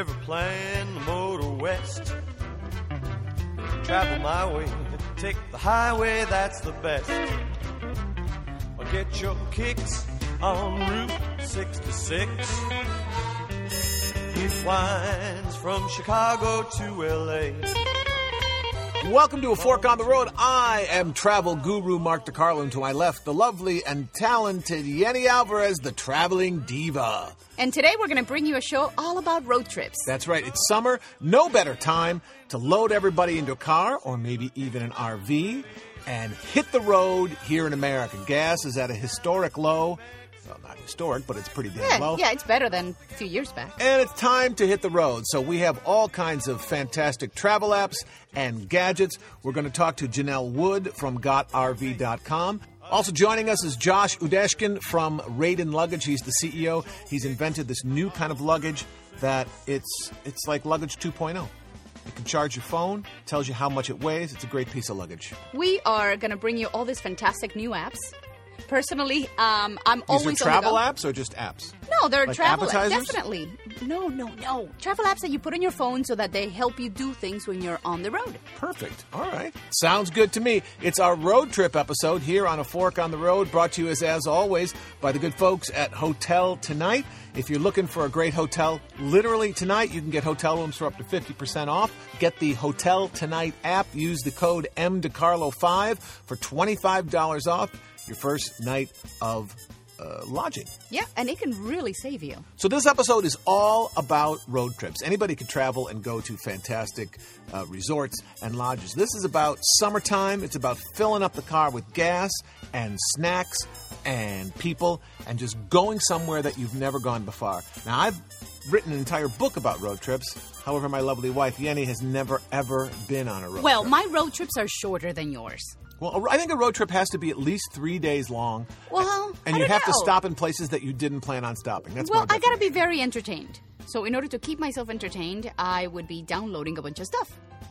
Ever plan to motor west, travel my way, take the highway, that's the best. Or get your kicks on Route 66. It winds from Chicago to LA. Welcome to A Fork on the Road. I am travel guru Mark DeCarlo, and to my left, the lovely and talented Yenny Alvarez, the traveling diva. And today we're going to bring you a show all about road trips. That's right, it's summer. No better time to load everybody into a car or maybe even an RV and hit the road here in America. Gas is at a historic low. Not historic, but it's pretty damn Yeah, low. yeah, it's better than a few years back. And it's time to hit the road. So we have all kinds of fantastic travel apps and gadgets. We're going to talk to Janel Wood from GotRV.com. Also joining us is Josh Udashkin from Raden Luggage. He's the CEO. He's invented this new kind of luggage that it's it's like luggage 2.0. It can charge your phone, tells you how much it weighs. It's a great piece of luggage. We are going to bring you all these fantastic new apps. Personally, um, I'm These always are travel apps or just apps? No, they're Like travel apps. Definitely. No, no, no. Travel apps that you put on your phone so that they help you do things when you're on the road. Perfect. All right. Sounds good to me. It's our road trip episode here on A Fork on the Road, brought to you as, as always by the good folks at Hotel Tonight. If you're looking for a great hotel, literally tonight, you can get hotel rooms for up to 50% off. Get the Hotel Tonight app. Use the code MDeCarlo5 for $25 off your first night of uh, lodging. Yeah, and it can really save you. So this episode is all about road trips. Anybody can travel and go to fantastic uh, resorts and lodges. This is about summertime. It's about filling up the car with gas and snacks and people and just going somewhere that you've never gone before. Now I've written an entire book about road trips. However, my lovely wife Yenny has never ever been on a road Well, trip. my road trips are shorter than yours. Well, I think a road trip has to be at least three days long. Well, and you have to stop in places that you didn't plan on stopping. That's well, I gotta be very entertained. So, in order to keep myself entertained, I would be downloading a bunch of stuff.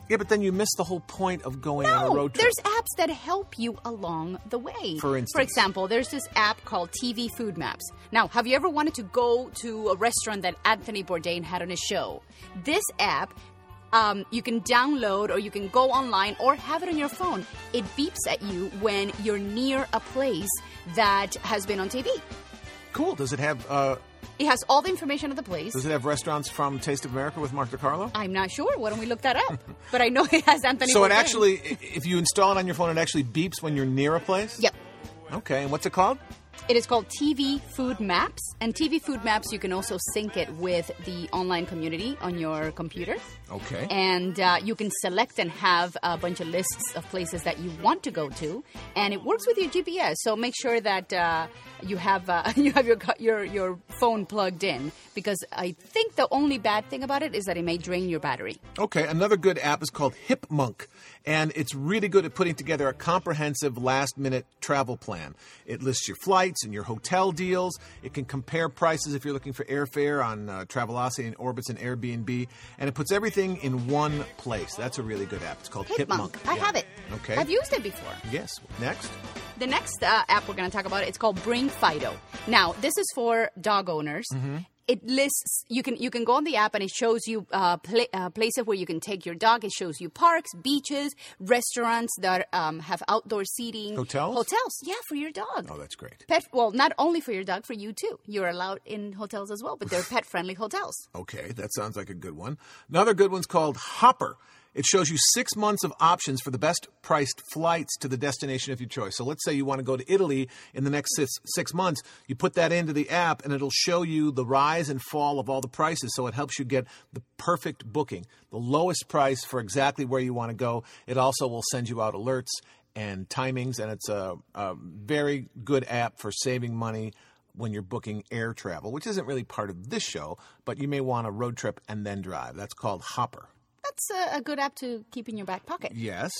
Yeah, but then you miss the whole point of going on a road trip. there's apps that help you along the way. For instance? for example, there's this app called TV Food Maps. Now, have you ever wanted to go to a restaurant that Anthony Bourdain had on his show? This app. Um, you can download or you can go online or have it on your phone. It beeps at you when you're near a place that has been on TV. Cool. Does it have uh, It has all the information of the place. Does it have restaurants from Taste of America with Mark DeCarlo? I'm not sure. Why don't we look that up? but I know it has Anthony. So it actually, if you install it on your phone, it actually beeps when you're near a place. Yep. Okay. And what's it called? It is called TV Food Maps. And TV Food Maps, you can also sync it with the online community on your computer. Okay. And uh, you can select and have a bunch of lists of places that you want to go to, and it works with your GPS. So make sure that uh, you have uh, you have your your your phone plugged in, because I think the only bad thing about it is that it may drain your battery. Okay, another good app is called HipMunk, and it's really good at putting together a comprehensive last minute travel plan. It lists your flights and your hotel deals. It can compare prices if you're looking for airfare on uh, Travelocity and Orbitz and Airbnb, and it puts everything in one place. That's a really good app. It's called. HipMunk. I Yeah. have it. Okay. I've used it before. Yes. Next. The next uh, app we're going to talk about it's called Bring Fido. Now, this is for dog owners. It lists you can you can go on the app and it shows you uh, pla- uh, places where you can take your dog. It shows you parks, beaches, restaurants that um, have outdoor seating, Hotels? hotels. Yeah, for your dog. Oh, that's great. Pet well, not only for your dog, for you too. You're allowed in hotels as well, but they're pet friendly hotels. Okay, that sounds like a good one. Another good one's called Hopper. It shows you six months of options for the best priced flights to the destination of your choice. So let's say you want to go to Italy in the next six, six months. You put that into the app and it'll show you the rise and fall of all the prices. So it helps you get the perfect booking, the lowest price for exactly where you want to go. It also will send you out alerts and timings, and it's a, a very good app for saving money when you're booking air travel, which isn't really part of this show, but you may want a road trip and then drive. That's called Hopper. That's a, a good app to keep in your back pocket. Yes.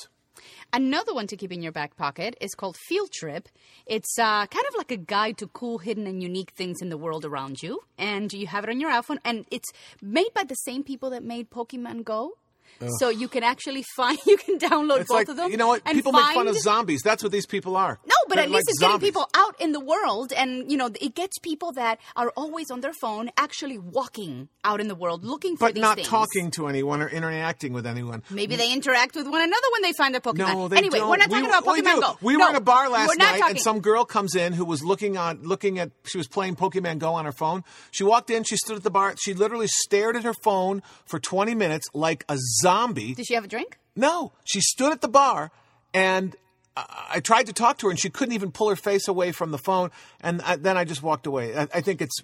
Another one to keep in your back pocket is called Field Trip. It's uh, kind of like a guide to cool, hidden, and unique things in the world around you. And you have it on your iPhone, and it's made by the same people that made Pokemon Go. So you can actually find you can download It's both like of them. you know what? People make fun of zombies. That's what these people are. No, but They're at least like it's getting people out in the world, and you know it gets people that are always on their phone actually walking out in the world looking for but these not things. talking to anyone or interacting with anyone. Maybe they interact with one another when they find a Pokemon. No, they anyway, don't. we're not We- talking about Pokemon. Go. We No, were in a bar last night, talking. and some girl comes in who was looking on, looking at. She was playing Pokemon Go on her phone. She walked in. She stood at the bar. She literally stared at her phone for 20 minutes like a zombie. Did she have a drink? No, she stood at the bar, and I, tried to talk to her, and she couldn't even pull her face away from the phone. And I, then I just walked away. I, I think it's.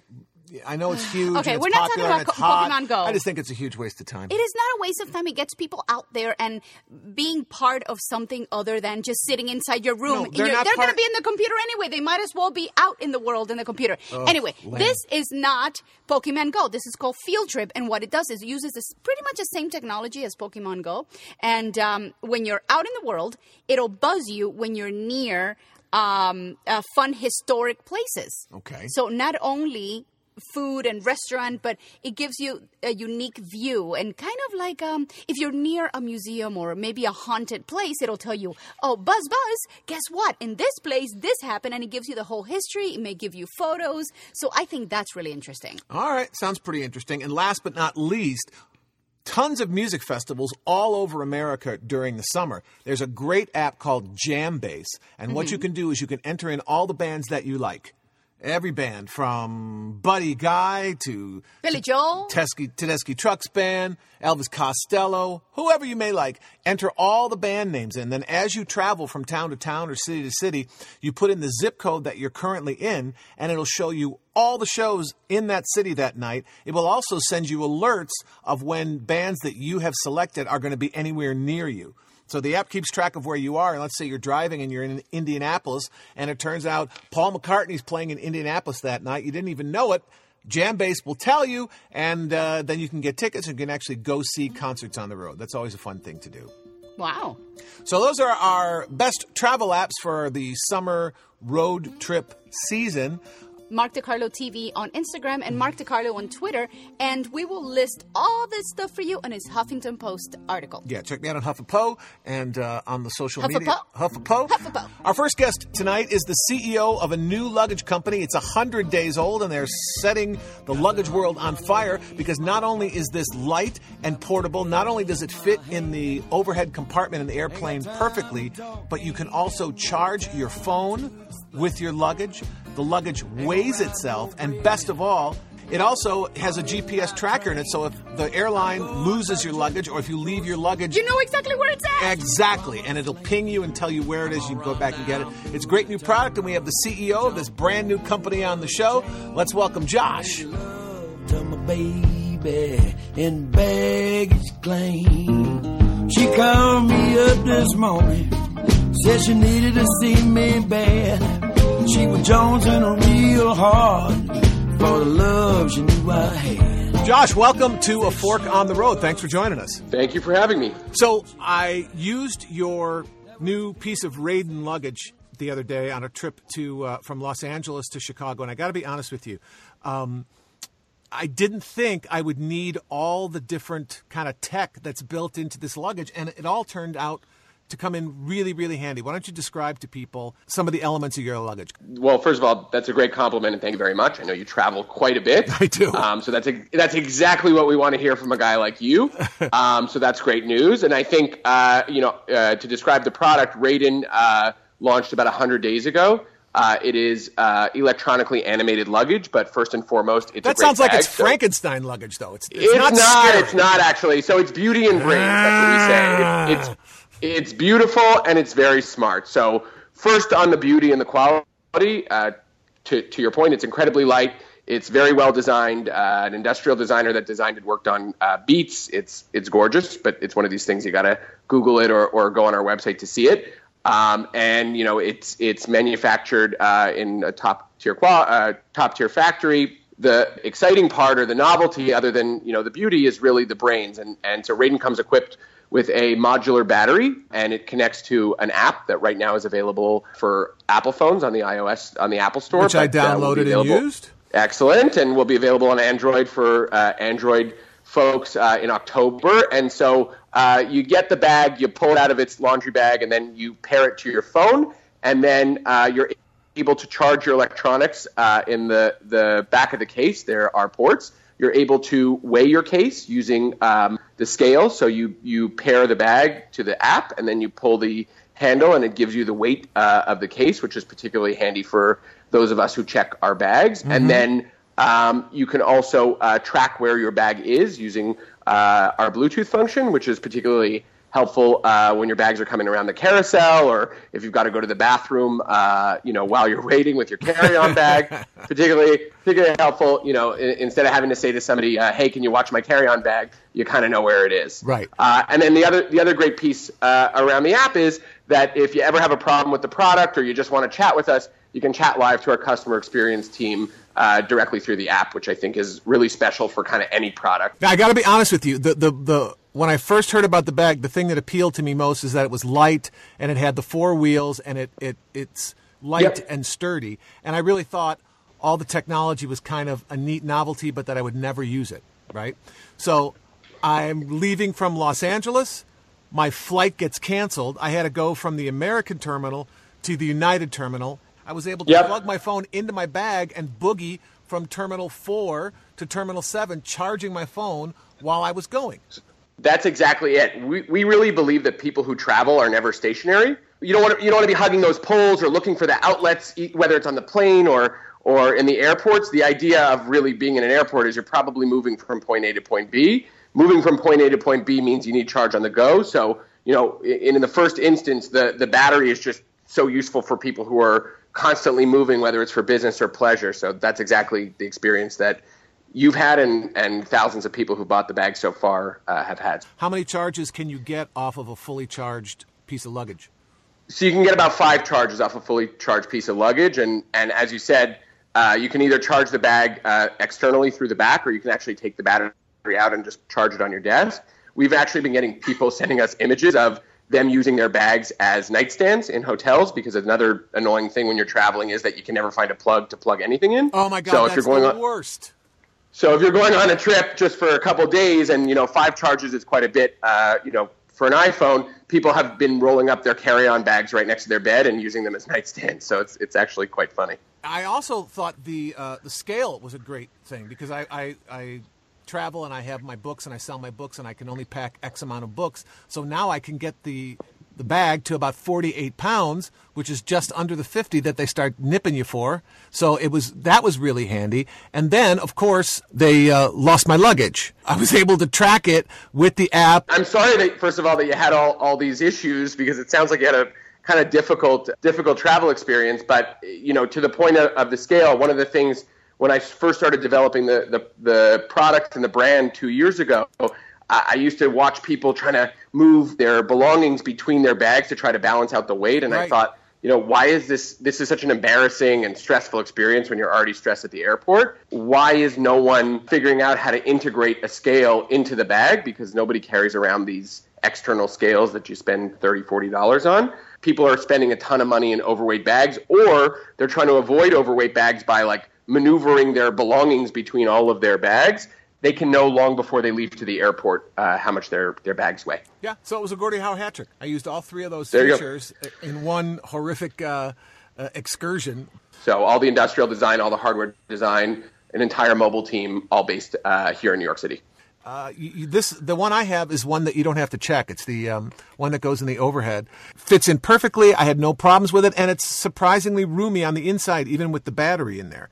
I know it's huge. Okay, it's we're not talking popular and about. Pokemon Go. I just think it's a huge waste of time. It is not a waste of time. It gets people out there and being part of something other than just sitting inside your room. No, they're your- not they're going to be in the computer anyway. They might as well be out in the world in the computer. anyway, lame. this is not Pokemon Go. This is called Field Trip, and what it does is it uses this pretty much the same technology as Pokemon Go. And um, when you're out in the world, it'll buzz you when you're near um, uh, fun historic places. Okay. So not only food and restaurant, but it gives you a unique view and kind of like um, if you're near a museum or maybe a haunted place, it'll tell you, oh, buzz, buzz, guess what? In this place, this happened, and it gives you the whole history. It may give you photos. So I think that's really interesting. All right, sounds pretty interesting. And last but not least, tons of music festivals all over America during the summer. There's a great app called Jambase, and what you can do is you can enter in all the bands that you like. Every band from Buddy Guy to Billy Joel. Tedeschi, Tedeschi Trucks Band, Elvis Costello, whoever you may like. Enter all the band names in. Then, as you travel from town to town or city to city, you put in the zip code that you're currently in, and it'll show you all the shows in that city that night. It will also send you alerts of when bands that you have selected are going to be anywhere near you. So the app keeps track of where you are. And let's say you're driving and you're in Indianapolis, and it turns out Paul McCartney's playing in Indianapolis that night. You didn't even know it. Jambase will tell you, and uh, then you can get tickets and can actually go see concerts on the road. That's always a fun thing to do. Wow. So those are our best travel apps for the summer road trip season. Mark DeCarlo TV on Instagram and Mark DeCarlo on Twitter, and we will list all this stuff for you in his Huffington Post article. Yeah, check me out on HuffPo and uh, on the social media. HuffPo. HuffPo. Our first guest tonight is the CEO of a new luggage company. It's 100 days old, and they're setting the luggage world on fire because not only is this light and portable, not only does it fit in the overhead compartment in the airplane perfectly, but you can also charge your phone with your luggage. The luggage weighs itself, and best of all, it also has a GPS tracker in it, so if the airline loses your luggage or if you leave your luggage You know exactly where it's at. Exactly, and it'll ping you and tell you where it is. You can go back and get it. It's a great new product, and we have the CEO of this brand new company on the show. Let's welcome Josh. to my baby in baggage claim. She called me up this morning, said she needed to see me bad. She was jonesing real hard for the love she knew I had. Josh, welcome to A Fork on the Road. Thanks for joining us. Thank you for having me. So, I used your new piece of Raden luggage the other day on a trip to uh, from Los Angeles to Chicago, and I got to be honest with you. Um, I didn't think I would need all the different kind of tech that's built into this luggage, and it all turned out to come in really, really handy. Why don't you describe to people some of the elements of your luggage? Well, first of all, that's a great compliment, and thank you very much. I know you travel quite a bit. I do. Um, so that's a, that's exactly what we want to hear from a guy like you. Um, so that's great news. And I think uh, you know uh, to describe the product, Raden uh, launched about hundred days ago. Uh, it is uh, electronically animated luggage, but first and foremost, it's a That sounds like it's So- Frankenstein luggage, though. It's, it's, It's, not, not. It's not actually. So it's beauty and brains. That's what we say. It's, it's it's beautiful and it's very smart. So first on the beauty and the quality. Uh, to to your point, it's incredibly light. It's very well designed. Uh, an industrial designer that designed it worked on uh, Beats. It's it's gorgeous, but it's one of these things you got to Google it or, or go on our website to see it. Um, and you know it's it's manufactured uh, in a top tier qual- uh, top tier factory. The exciting part or the novelty, other than you know the beauty, is really the brains. And and so Raden comes equipped with a modular battery, and it connects to an app that right now is available for Apple phones on the iOS on the Apple Store, Which I uh, downloaded and used. Excellent, and will be available on Android for uh, Android folks uh, in October. And so uh, you get the bag, you pull it out of its laundry bag, and then you pair it to your phone, and then uh, you're able to charge your electronics uh, in the, the back of the case. There are ports. You're able to weigh your case using um, the scale. So you, you pair the bag to the app, and then you pull the handle, and it gives you the weight uh, of the case, which is particularly handy for those of us who check our bags. Mm-hmm. And then um, you can also uh, track where your bag is using uh, our Bluetooth function, which is particularly helpful uh, when your bags are coming around the carousel or if you've got to go to the bathroom, uh, you know, while you're waiting with your carry-on bag. particularly, particularly helpful. You know, in, instead of having to say to somebody, uh, "Hey, can you watch my carry-on bag?" You kind of know where it is. Right. Uh, and then the other the other great piece uh, around the app is that if you ever have a problem with the product or you just want to chat with us, you can chat live to our customer experience team uh, directly through the app, which I think is really special for kind of any product. Now, I got to be honest with you. The, the, the, when I first heard about the bag, the thing that appealed to me most is that it was light and it had the four wheels and it, it it's light yep. and sturdy. And I really thought all the technology was kind of a neat novelty, but that I would never use it, right? So I'm leaving from Los Angeles. My flight gets canceled. I had to go from the American terminal to the United terminal I was able to yep. plug my phone into my bag and boogie from Terminal 4 to Terminal 7, charging my phone while I was going. That's exactly it. We, we really believe that people who travel are never stationary. You don't want to, you don't want to be hugging those poles or looking for the outlets, whether it's on the plane or or in the airports. The idea of really being in an airport is you're probably moving from point A to point B. Moving from point A to point B means you need charge on the go. So you know, in, in the first instance, the the battery is just so useful for people who are constantly moving, whether it's for business or pleasure. So that's exactly the experience that you've had and, and thousands of people who bought the bag so far uh, have had. How many charges can you get off of a fully charged piece of luggage? So you can get about five charges off a fully charged piece of luggage. And, and as you said, uh, you can either charge the bag uh, externally through the back or you can actually take the battery out and just charge it on your desk. We've actually been getting people sending us images of them using their bags as nightstands in hotels because another annoying thing when you're traveling is that you can never find a plug to plug anything in. Oh my god, so if that's you're going the worst. So if you're going on a trip just for a couple days and you know five charges is quite a bit, uh, you know for an iPhone, people have been rolling up their carry-on bags right next to their bed and using them as nightstands. So it's it's actually quite funny. I also thought the uh, the scale was a great thing because I, I, I travel and I have my books and I sell my books and I can only pack X amount of books. So now I can get the the bag to about 48 pounds, which is just under the 50 that they start nipping you for. So it was that was really handy. And then, of course, they uh, lost my luggage. I was able to track it with the app. I'm sorry that first of all that you had all, all these issues because it sounds like you had a kind of difficult difficult travel experience. But you know, to the point of, of the scale, one of the things when I first started developing the, the, the product and the brand two years ago, I, I used to watch people trying to move their belongings between their bags to try to balance out the weight. And right. I thought, you know, why is this? This is such an embarrassing and stressful experience when you're already stressed at the airport. Why is no one figuring out how to integrate a scale into the bag? Because nobody carries around these external scales that you spend 30 40 dollars on people are spending a ton of money in overweight bags or they're trying to avoid overweight bags by like maneuvering their belongings between all of their bags, they can know long before they leave to the airport uh, how much their, their bags weigh. Yeah, so it was a Gordie Howe hat trick. I used all three of those features in one horrific uh, uh, excursion. So all the industrial design, all the hardware design, an entire mobile team, all based uh, here in New York City. Uh, you, this the one I have is one that you don't have to check. It's the um, one that goes in the overhead. Fits in perfectly. I had no problems with it, and it's surprisingly roomy on the inside, even with the battery in there.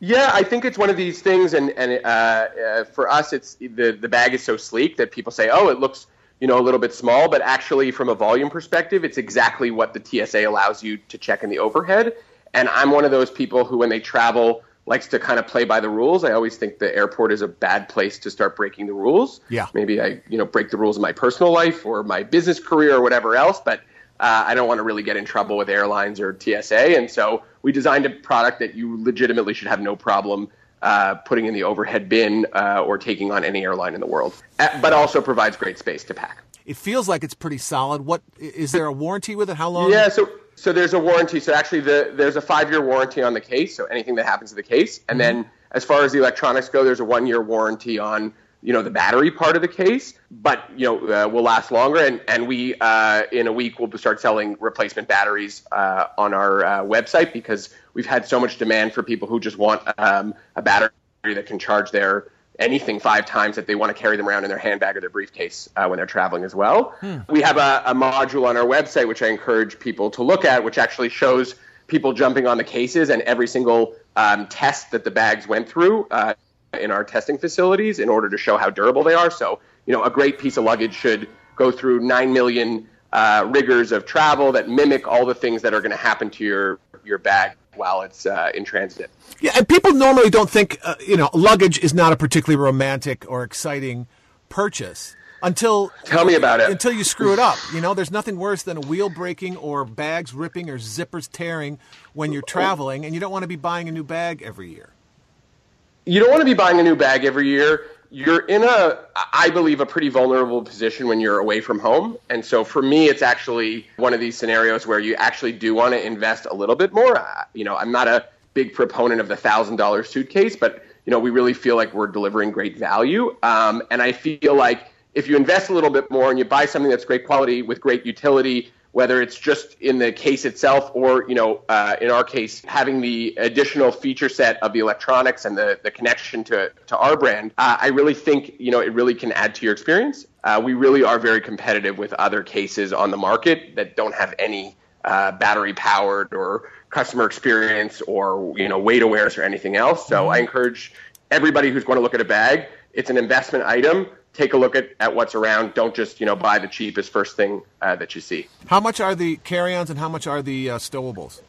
Yeah, I think it's one of these things, and and uh, uh, for us, it's the the bag is so sleek that people say, oh, it looks you know a little bit small, but actually from a volume perspective, it's exactly what the TSA allows you to check in the overhead. And I'm one of those people who, when they travel, likes to kind of play by the rules. I always think the airport is a bad place to start breaking the rules. Yeah, maybe I you know break the rules in my personal life or my business career or whatever else, but uh, I don't want to really get in trouble with airlines or TSA, and so we designed a product that you legitimately should have no problem uh, putting in the overhead bin uh, or taking on any airline in the world, uh, but also provides great space to pack. It feels like it's pretty solid. What is there a warranty with it? How long? Yeah, so so there's a warranty. So actually, the, there's a five year warranty on the case. So anything that happens to the case, and mm-hmm. then as far as the electronics go, there's a one year warranty on you know the battery part of the case, but you know uh, will last longer. And and we uh, in a week we'll start selling replacement batteries uh, on our uh, website because we've had so much demand for people who just want um, a battery that can charge their anything five times that they want to carry them around in their handbag or their briefcase uh, when they're traveling as well. Hmm. We have a, a module on our website which I encourage people to look at, which actually shows people jumping on the cases and every single um, test that the bags went through uh, in our testing facilities in order to show how durable they are. So, you know, a great piece of luggage should go through 9 million uh, rigors of travel that mimic all the things that are going to happen to your, your bag while it's uh, in transit. Yeah, and people normally don't think, uh, you know, luggage is not a particularly romantic or exciting purchase until Tell me about it. until you screw it up. You know, there's nothing worse than a wheel breaking or bags ripping or zippers tearing when you're traveling, and you don't want to be buying a new bag every year. You don't want to be buying a new bag every year. You're in a, I believe, a pretty vulnerable position when you're away from home. And so for me, it's actually one of these scenarios where you actually do want to invest a little bit more. You know, I'm not a big proponent of the thousand dollar suitcase, but you know, we really feel like we're delivering great value. Um, and I feel like if you invest a little bit more and you buy something that's great quality with great utility, whether it's just in the case itself or, you know, uh, in our case, having the additional feature set of the electronics and the, the connection to, to our brand, uh, I really think, you know, it really can add to your experience. Uh, we really are very competitive with other cases on the market that don't have any uh, battery powered or customer experience or, you know, weight awareness or anything else. So I encourage everybody who's going to look at a bag, it's an investment item. Take a look at, at what's around. Don't just, you know, buy the cheapest first thing uh, that you see. How much are the carry-ons and how much are the uh, stowables?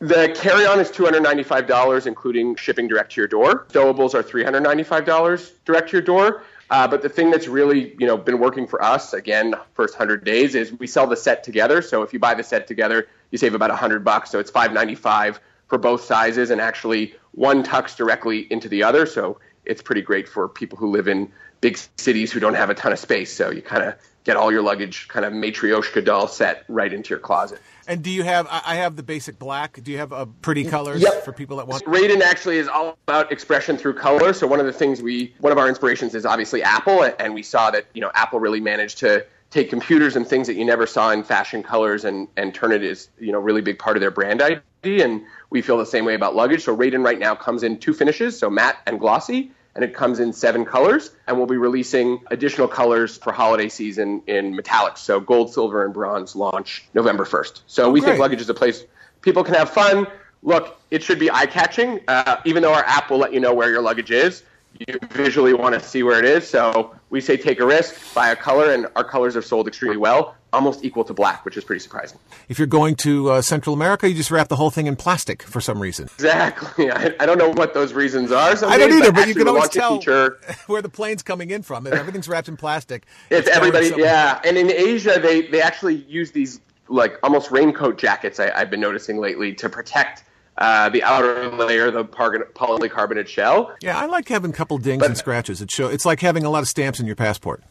The carry-on is $295, including shipping direct to your door. Stowables are $395 direct to your door. Uh, but the thing that's really, you know, been working for us again, first 100 days, is we sell the set together. So if you buy the set together, you save about 100 bucks. So it's 595 for both sizes, and actually one tucks directly into the other. So it's pretty great for people who live in big cities who don't have a ton of space. So you kind of get all your luggage kind of matryoshka doll set right into your closet. And do you have? I have the basic black. Do you have a pretty colors Yep. for people that want? Raden actually is all about expression through color. So one of the things we, one of our inspirations is obviously Apple, and we saw that you know Apple really managed to take computers and things that you never saw in fashion colors and and turn it as you know really big part of their brand identity. And we feel the same way about luggage. So Raden right now comes in two finishes, so matte and glossy. And it comes in seven colors, and we'll be releasing additional colors for holiday season in metallics. So gold, silver, and bronze launch November 1st. So we great. think luggage is a place people can have fun. Look, it should be eye catching. Uh, even though our app will let you know where your luggage is, you visually want to see where it is. So we say take a risk, buy a color, and our colors have sold extremely well, almost equal to black, which is pretty surprising. If you're going to uh, Central America, you just wrap the whole thing in plastic for some reason. Exactly. I, I don't know what those reasons are. I don't days, either, but you can always tell feature where the plane's coming in from. If everything's wrapped in plastic, It's going everybody, yeah. And in Asia, they they actually use these like almost raincoat jackets. I, I've been noticing lately to protect uh, the outer layer, the par- polycarbonate shell. Yeah, I like having a couple dings and scratches. It show it's like having a lot of stamps in your passport.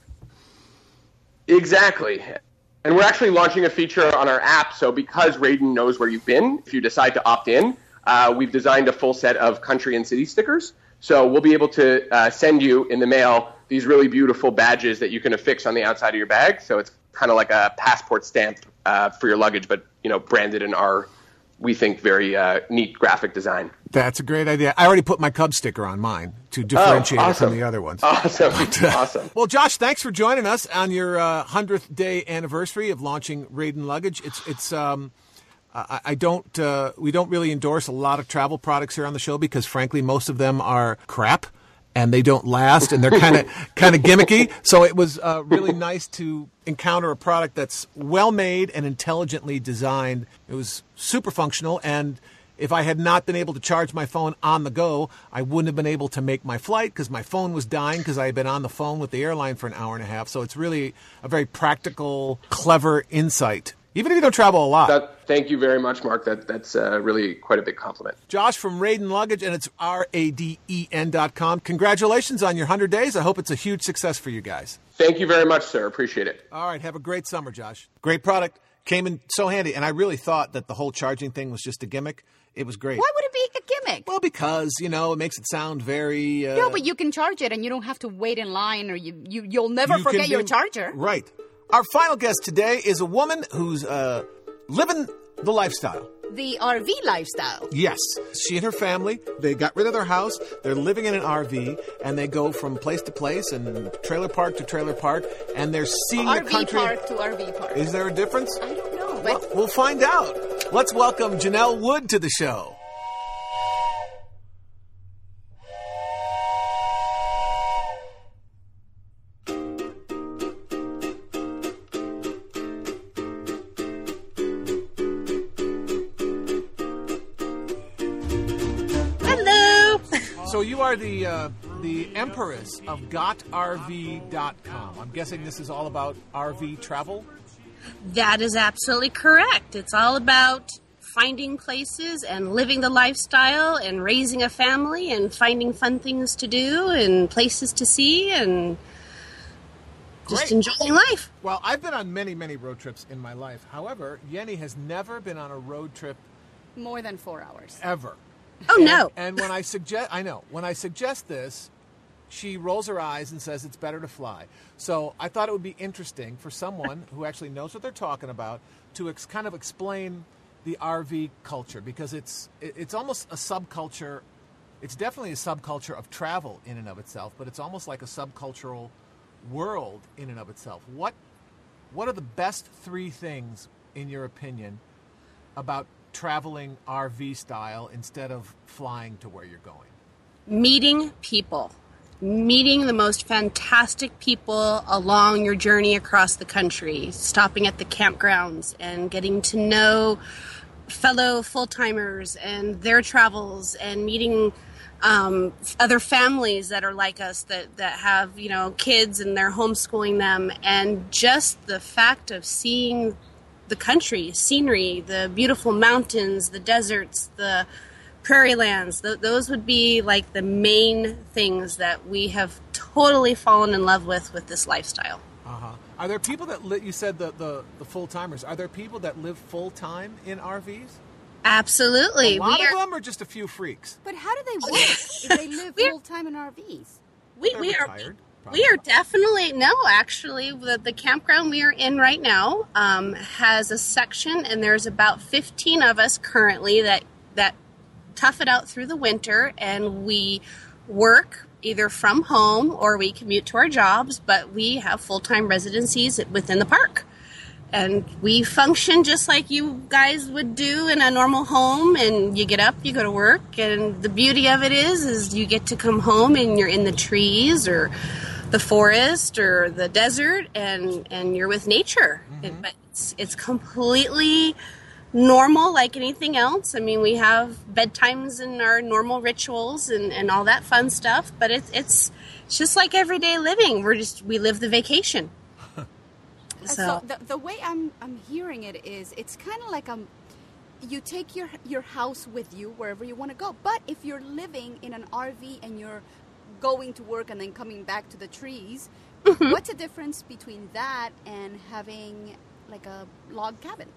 Exactly. And we're actually launching a feature on our app. So because Raden knows where you've been, if you decide to opt in, uh, we've designed a full set of country and city stickers. So we'll be able to uh, send you in the mail these really beautiful badges that you can affix on the outside of your bag. So it's kind of like a passport stamp uh, for your luggage, but you know, branded in our, we think, very uh, neat graphic design. That's a great idea. I already put my Cub sticker on mine to differentiate it Oh, awesome. from the other ones. Awesome, awesome. Well, Josh, thanks for joining us on your uh, hundredth day anniversary of launching Raden Luggage. It's it's um, I, I don't uh, we don't really endorse a lot of travel products here on the show because frankly most of them are crap and they don't last and they're kind of kind of gimmicky. So it was uh, really nice to encounter a product that's well made and intelligently designed. It was super functional and. If I had not been able to charge my phone on the go, I wouldn't have been able to make my flight because my phone was dying because I had been on the phone with the airline for an hour and a half. So it's really a very practical, clever insight, even if you don't travel a lot. That, thank you very much, Mark. That that's uh, really quite a big compliment. Josh from Raden Luggage, and it's R A D E N dot com. Congratulations on your 100 days. I hope it's a huge success for you guys. Thank you very much, sir. Appreciate it. All right, have a great summer, Josh. Great product. came in so handy. And I really thought that the whole charging thing was just a gimmick. It was great. Why would it be a gimmick? Well, because you know it makes it sound very. Uh, no, but you can charge it, and you don't have to wait in line, or you, you you'll never you can forget your charger. Right. Our final guest today is a woman who's uh, living the lifestyle. The RV lifestyle. Yes. She and her family, they got rid of their house. They're living in an RV and they go from place to place and trailer park to trailer park and they're seeing the RV country. park to RV park. Is there a difference? I don't know, Well, we'll find out. Let's welcome Janel Wood to the show. So you are the uh, the empress of GotRV.com. I'm guessing this is all about RV travel. That is absolutely correct. It's all about finding places and living the lifestyle and raising a family and finding fun things to do and places to see and just Great. enjoying life. Well, I've been on many, many road trips in my life. However, Yenny has never been on a road trip more than four hours. ever. Oh And- no. And when I suggest, I know when I suggest this, she rolls her eyes and says it's better to fly. So I thought it would be interesting for someone who actually knows what they're talking about to ex- kind of explain the RV culture because it's it, it's almost a subculture. It's definitely a subculture of travel in and of itself, but it's almost like a subcultural world in and of itself. What what are the best three things in your opinion about traveling RV style instead of flying to where you're going? meeting people. Meeting the most fantastic people along your journey across the country. Stopping at the campgrounds and getting to know fellow full-timers and their travels and meeting um, other families that are like us that, that have you know kids and they're homeschooling them. And just the fact of seeing the country scenery the beautiful mountains the deserts the prairie lands th- those would be like the main things that we have totally fallen in love with with this lifestyle Uh-huh. Are there people that li- you said the, the, the full timers? Are there people that live full time in RVs? absolutely A lot we of are, them, or just a few freaks? But how do they work if they live full time in RVs? we, They're we are retired, we are definitely no actually the, the campground we are in right now um, has a section and there's about 15 of us currently that that tough it out through the winter and we work either from home or we commute to our jobs but we have full-time residencies within the park. And we function just like you guys would do in a normal home and you get up you go to work and the beauty of it is is you get to come home and you're in the trees or the forest or the desert and and you're with nature. It- but it's, it's completely normal like anything else. I mean we have bedtimes and our normal rituals and, and all that fun stuff but it's it's it's just like everyday living. We're just we live the vacation. Uh, So, the, the way I'm I'm hearing it is it's kind of like um you take your your house with you wherever you want to go. But if you're living in an RV and you're going to work and then coming back to the trees, Mm-hmm. what's the difference between that and having like a log cabin?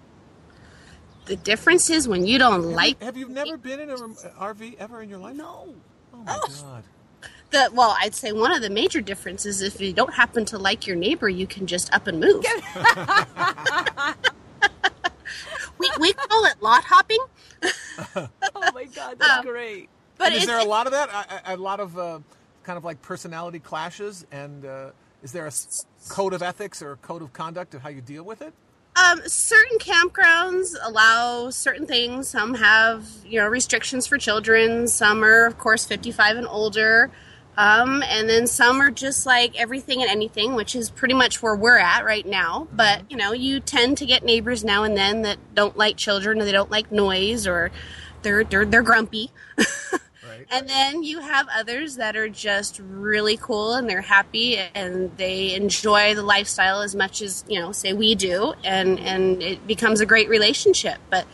The difference is when you don't like Have you never been in an RV ever in your life? No. Oh my god. the well, I'd say one of the major differences is if you don't happen to like your neighbor, you can just up and move. we we call it lot hopping, Oh my god, that's Um, great. but is there a lot of that? A, a a lot of uh, kind of like personality clashes, and uh, is there a code of ethics or a code of conduct of how you deal with it? um, certain campgrounds allow certain things. Some have you know restrictions for children. Some are of course fifty five and older. Um, and then some are just like everything and anything, which is pretty much where we're at right now. But you know, you tend to get neighbors now and then that don't like children, or they don't like noise, or they're they're, they're grumpy. And then you have others that are just really cool and they're happy and they enjoy the lifestyle as much as, you know, say we do. And, and it becomes a great relationship. But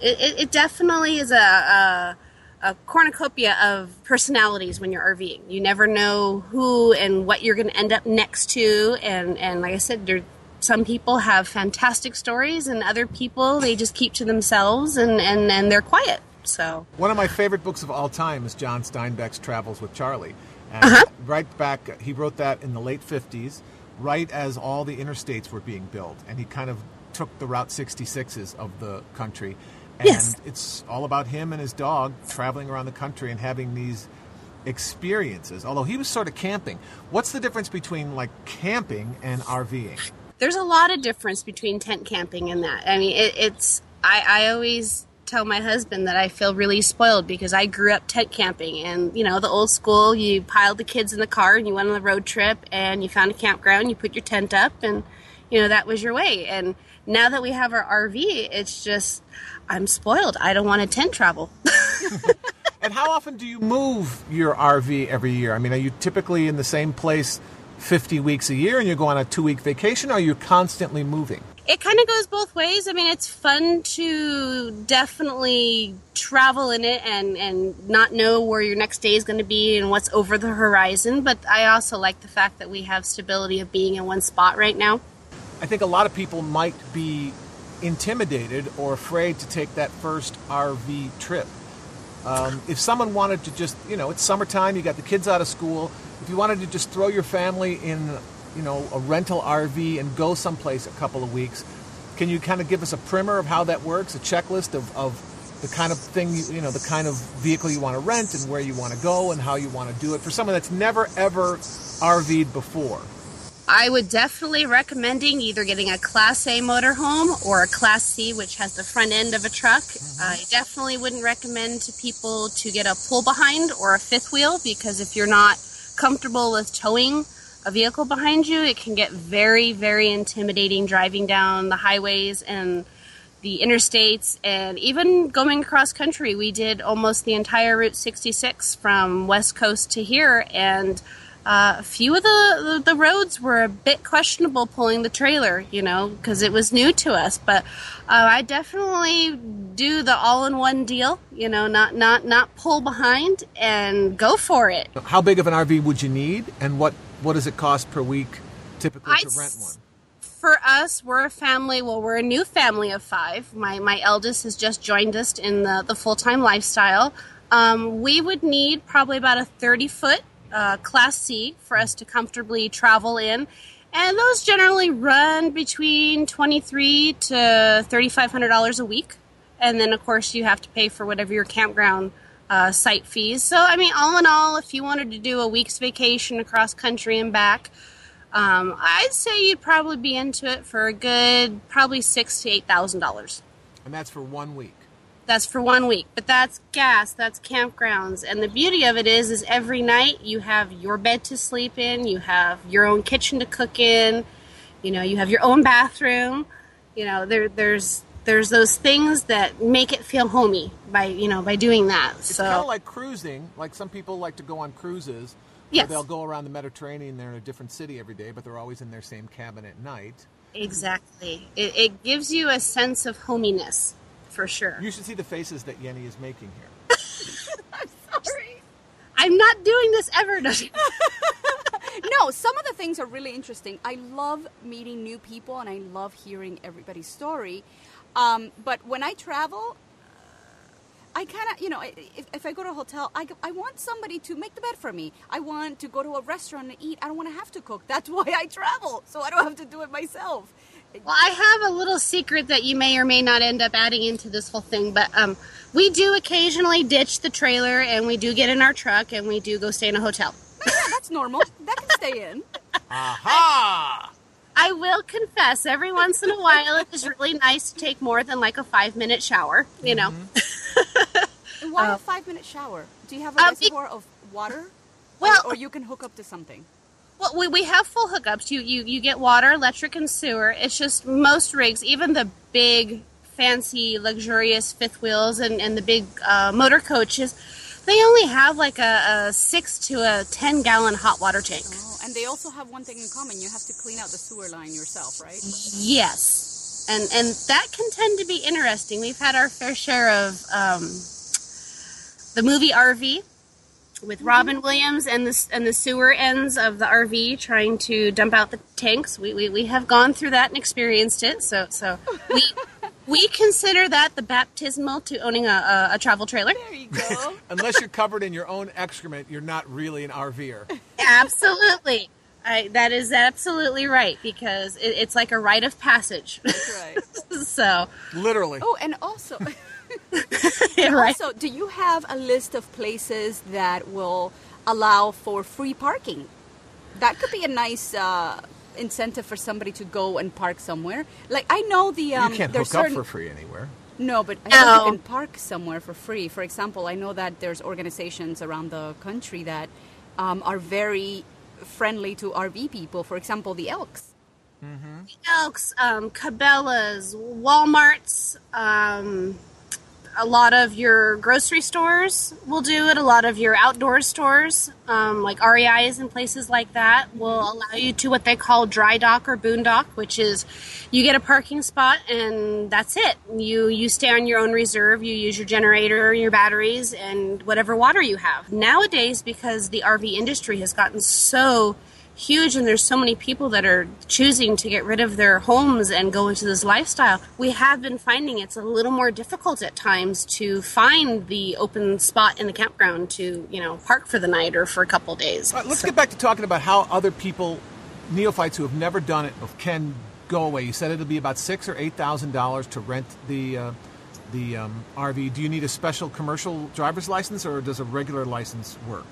it, it, it definitely is a, a, a cornucopia of personalities when you're RVing. You never know who and what you're going to end up next to. And, and like I said, there, some people have fantastic stories, and other people they just keep to themselves and and and they're quiet. So One of my favorite books of all time is John Steinbeck's Travels with Charley. And uh-huh. right back, he wrote that in the late 50s, right as all the interstates were being built. And he kind of took the Route 66s of the country. And Yes. it's all about him and his dog traveling around the country and having these experiences. Although he was sort of camping. What's the difference between like camping and RVing? there's a lot of difference between tent camping and that. I mean, it, it's I, I always tell my husband that I feel really spoiled because I grew up tent camping and you know the old school. You piled the kids in the car and you went on the road trip and you found a campground. You put your tent up and you know that was your way. And now that we have our RV, it's just I'm spoiled. I don't want to tent travel. And how often do you move your RV every year? I mean, are you typically in the same place 50 weeks a year and you go on a two week vacation, or are you constantly moving? It kind of goes both ways. I mean, it's fun to definitely travel in it and and not know where your next day is going to be and what's over the horizon. But I also like the fact that we have stability of being in one spot right now. I think a lot of people might be intimidated or afraid to take that first RV trip. Um, if someone wanted to just, you know, it's summertime, you got the kids out of school. If you wanted to just throw your family in, you know, a rental RV and go someplace a couple of weeks, can you kind of give us a primer of how that works, a checklist of, of the kind of thing, you, you know, the kind of vehicle you want to rent and where you want to go and how you want to do it for someone that's never ever RV'd before? I would definitely recommending either getting a Class A motorhome or a Class C, which has the front end of a truck. Mm-hmm. I definitely wouldn't recommend to people to get a pull behind or a fifth wheel because if you're not comfortable with towing a vehicle behind you, it can get very, very intimidating driving down the highways and the interstates and even going across country. We did almost the entire Route 66 from West Coast to here, and uh, a few of the, the, roads were a bit questionable pulling the trailer, you know, because it was new to us. But uh, I definitely do the all-in-one deal, you know, not not not pull behind and go for it. How big of an RV would you need, and what what does it cost per week typically I'd to rent one? for us, we're a family. Well, we're a new family of five. My my eldest has just joined us in the the full time lifestyle. Um, we would need probably about a thirty foot uh, Class C for us to comfortably travel in, and those generally run between twenty three to thirty five hundred dollars a week. And then, of course, you have to pay for whatever your campground uh, site fees. So, I mean, all in all, if you wanted to do a week's vacation across country and back, um, I'd say you'd probably be into it for a good, probably six to eight thousand dollars. And that's for one week. That's for one week, but that's gas, that's campgrounds, and the beauty of it is, is every night you have your bed to sleep in, you have your own kitchen to cook in, you know, you have your own bathroom, you know, there, there's, there's those things that make it feel homey by, you know, by doing that. It's so kind of like cruising. Like some people like to go on cruises. where Yes. They'll go around the Mediterranean. They're in a different city every day, but they're always in their same cabin at night. exactly, it, it gives you a sense of hominess, for sure. You should see the faces that Yenny is making here. I'm sorry. I'm not doing this ever. no. No, some of the things are really interesting. I love meeting new people and I love hearing everybody's story. Um, but when I travel, I kind of, you know, if, if I go to a hotel, I, I want somebody to make the bed for me. I want to go to a restaurant and eat. I don't want to have to cook. That's why I travel, so I don't have to do it myself. Well, I have a little secret that you may or may not end up adding into this whole thing, but um, we do occasionally ditch the trailer and we do get in our truck and we do go stay in a hotel. Yeah, that's normal. That can stay in. Aha! I will confess, every once in a while, it is really nice to take more than like a five minute shower, you know. And why a five minute shower? Do you have a Um, it- reservoir of water? Well- or, or you can hook up to something. Well, we, we have full hookups. You, you you get water, electric, and sewer. It's just most rigs, even the big, fancy, luxurious fifth wheels and, and the big uh, motor coaches, they only have like a, a six to a ten gallon hot water tank. Oh, and they also have one thing in common. You have to clean out the sewer line yourself, right? Yes, and and that can tend to be interesting. We've had our fair share of um, the movie RV. with Robin Williams and the and the sewer ends of the RV trying to dump out the tanks. We, we, we have gone through that and experienced it. So so we we consider that the baptismal to owning a, a, a travel trailer. There you go. Unless you're covered in your own excrement, you're not really an RVer. Absolutely. I, that is absolutely right because it, it's like a rite of passage. That's right. so, Literally. Oh, and also, right. also, do you have a list of places that will allow for free parking? That could be a nice uh, incentive for somebody to go and park somewhere. Like I know the um, you can't there's hook certain up for free anywhere. no, but I No. think you can park somewhere for free. For example, I know that there's organizations around the country that um, are very friendly to RV people. For example, the Elks. The Elks, um, Cabela's, Walmart's, um, a lot of your grocery stores will do it. A lot of your outdoor stores, um, like REIs and places like that, will allow you to what they call dry dock or boondock, which is you get a parking spot and that's it. You you stay on your own reserve. You use your generator, your batteries, and whatever water you have. Nowadays, because the RV industry has gotten so huge and there's so many people that are choosing to get rid of their homes and go into this lifestyle we have been finding it's a little more difficult at times to find the open spot in the campground to you know park for the night or for a couple days right, let's So- get back to talking about how other people, neophytes who have never done it, can go away. You said it'll be about six or eight thousand dollars to rent the uh, the um, RV. Do you need a special commercial driver's license, or does a regular license work?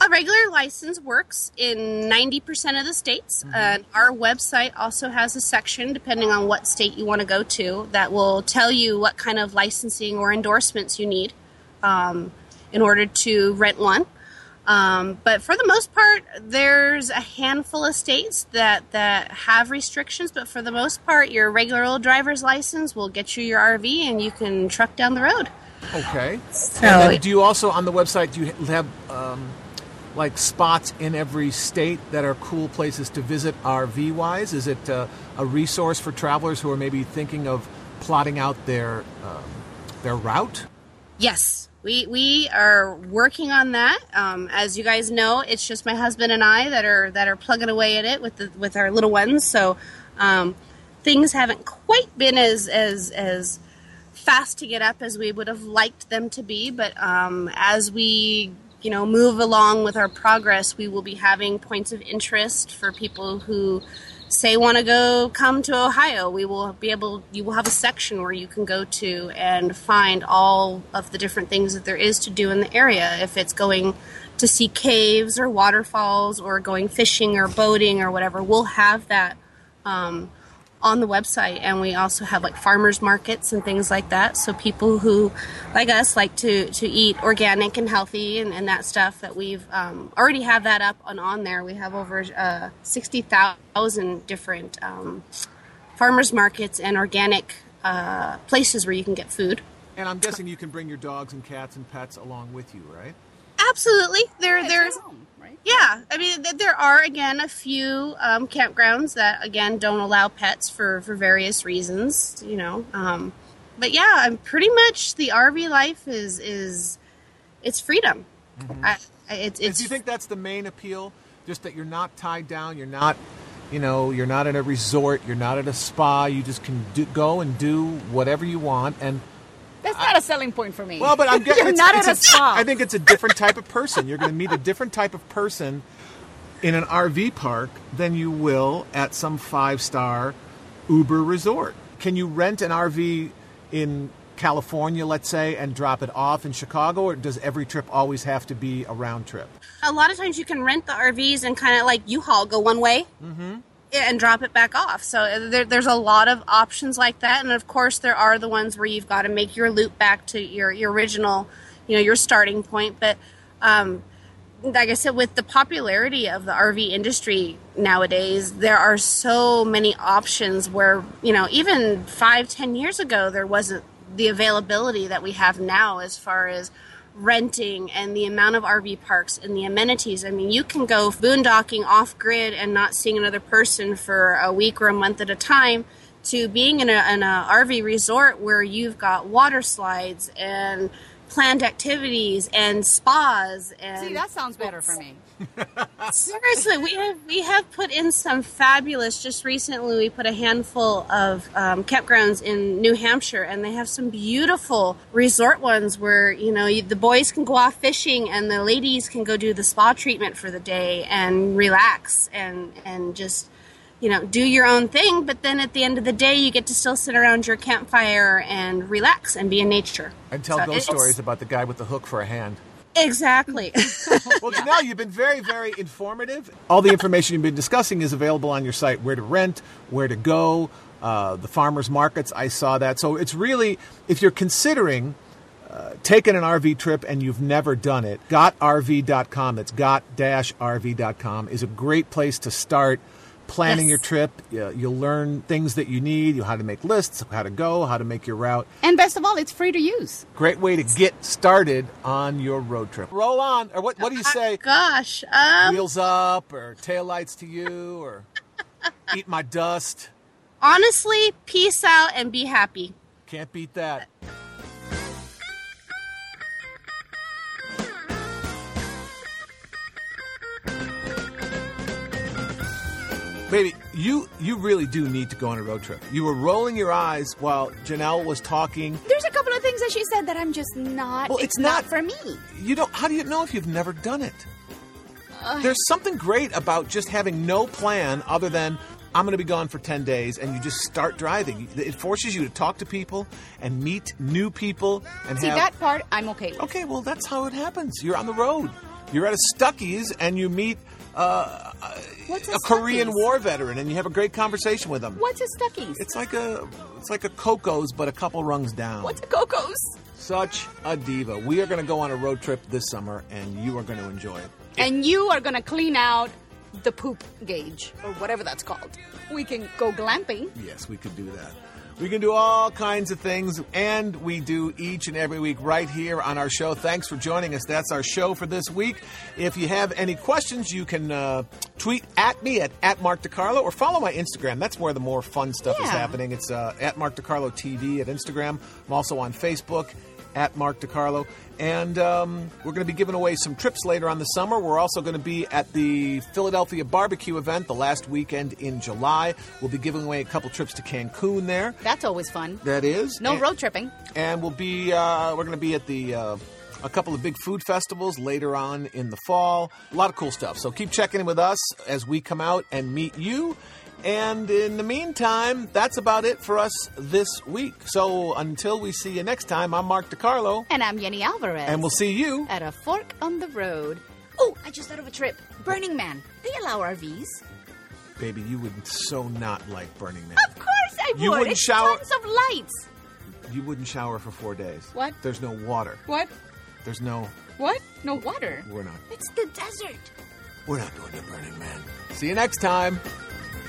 A regular license works in 90% of the states. And our website also has a section, depending on what state you want to go to, that will tell you what kind of licensing or endorsements you need um, in order to rent one. Um, but for the most part, there's a handful of states that, that have restrictions. But for the most part, your regular old driver's license will get you your RV and you can truck down the road. Okay. So- and then do you also on the website do you have um, like spots in every state that are cool places to visit RV wise? Is it uh, a resource for travelers who are maybe thinking of plotting out their um, their route? Yes, we we are working on that. Um, as you guys know, it's just my husband and I that are that are plugging away at it with the with our little ones. So um, things haven't quite been as as as fast to get up as we would have liked them to be. But um, as we you know move along with our progress, we will be having points of interest for people who say want to go come to Ohio, we will be able you will have a section where you can go to and find all of the different things that there is to do in the area. If it's going to see caves or waterfalls or going fishing or boating or whatever, we'll have that um, on the website and we also have like farmers markets and things like that so people who like us like to to eat organic and healthy and, and that stuff that we've um, already have that up on on there we have over uh, 60000 different um, farmers markets and organic uh, places where you can get food And I'm guessing you can bring your dogs and cats and pets along with you, right? absolutely there It's there's your home, right? Yeah, I mean, th- there are again a few um, campgrounds that again don't allow pets for for various reasons, you know. Um, but yeah, I'm pretty much the RV life is is it's freedom. I, I- it's And it's do you think that's the main appeal? Just that you're not tied down, you're not, you know, you're not at a resort, you're not at a spa. You just can do, go and do whatever you want. And not a selling point for me. well, but I'm getting You're not it's at a spa. I think it's a different type of person. You're going to meet a different type of person in an RV park than you will at some five star Uber resort. Can you rent an RV in California, let's say, and drop it off in Chicago, or does every trip always have to be a round trip? a lot of times you can rent the RVs and kind of like U-Haul go one way mm-hmm. And drop it back off. So uh, there, there's a lot of options like that, and of course there are the ones where you've got to make your loop back to your your original, you know, your starting point. But um, like I said, with the popularity of the RV industry nowadays, there are so many options where, you know, even five, ten years ago, there wasn't the availability that we have now as far as renting and the amount of RV parks and the amenities. I mean, you can go boondocking off grid and not seeing another person for a week or a month at a time to being in an RV resort where you've got water slides and planned activities and spas and See, that sounds better for me. Seriously, we have we have put in some fabulous. Just recently, we put a handful of um, campgrounds in New Hampshire, and they have some beautiful resort ones where you know you, the boys can go off fishing and the ladies can go do the spa treatment for the day and relax and and just you know do your own thing. But then at the end of the day, you get to still sit around your campfire and relax and be in nature. And tell So ghost stories about the guy with the hook for a hand. Exactly. Well, Janel, you've been very, very informative. All the information you've been discussing is available on your site where to rent, where to go, uh, the farmers markets. I saw that. So it's really, if you're considering uh, taking an RV trip and you've never done it, gotrv.com, that's got-rv.com, is a great place to start planning Yes. your trip. You'll learn things that you need, you how to make lists, how to go, how to make your route. And best of all, it's free to use. Great way to get started on your road trip. Roll on, or what, what do you say? Gosh, um, wheels up or taillights to you or eat my dust. honestly, peace out and be happy. Can't beat that. Baby, you you really do need to go on a road trip. You were rolling your eyes while Janel was talking. There's a couple of things that she said that I'm just not. Well, it's, it's not, not- for me. You don't how do you know if you've never done it? There's something great about just having no plan other than I'm going to be gone for 10 days and you just start driving. It forces you to talk to people and meet new people and See have that part, I'm okay with. Okay, well that's how it happens. You're on the road. You're at a Stuckey's and you meet uh, What's a a Korean War veteran and you have a great conversation with him. What's a Stuckey's? It's like a it's like a Coco's but a couple rungs down. What's a Coco's? Such a diva. We are going to go on a road trip this summer and you are going to enjoy it. And you are gonna clean out the poop gauge or whatever that's called. We can go glamping. Yes, we could do that. We can do all kinds of things, and we do each and every week right here on our show. Thanks for joining us. That's our show for this week. If you have any questions, you can uh, tweet at me at, at Mark DeCarlo or follow my Instagram. That's where the more fun stuff is happening. It's uh, at Mark DeCarlo TV at Instagram. I'm also on Facebook at Mark DeCarlo. And um, we're going to be giving away some trips later on the summer. We're also going to be at the Philadelphia barbecue event the last weekend in July. We'll be giving away a couple trips to Cancun there. That's always fun. That is. No And- road tripping. and we'll be uh, we're going to be at the uh, a couple of big food festivals later on in the fall. A lot of cool stuff. So keep checking in with us as we come out and meet you. And in the meantime, that's about it for us this week. So until we see you next time, I'm Mark DeCarlo, And I'm Yeni Alvarez. and we'll see you. at a fork on the road. Oh, I just thought of a trip. Burning Man. They allow RVs. Baby, you would so not like Burning Man. Of course I would. You wouldn't it's shower- tons of lights. You wouldn't shower for four days. What? There's no water. What? There's no. What? No water. We're not. It's the desert. We're not going to Burning Man. See you next time.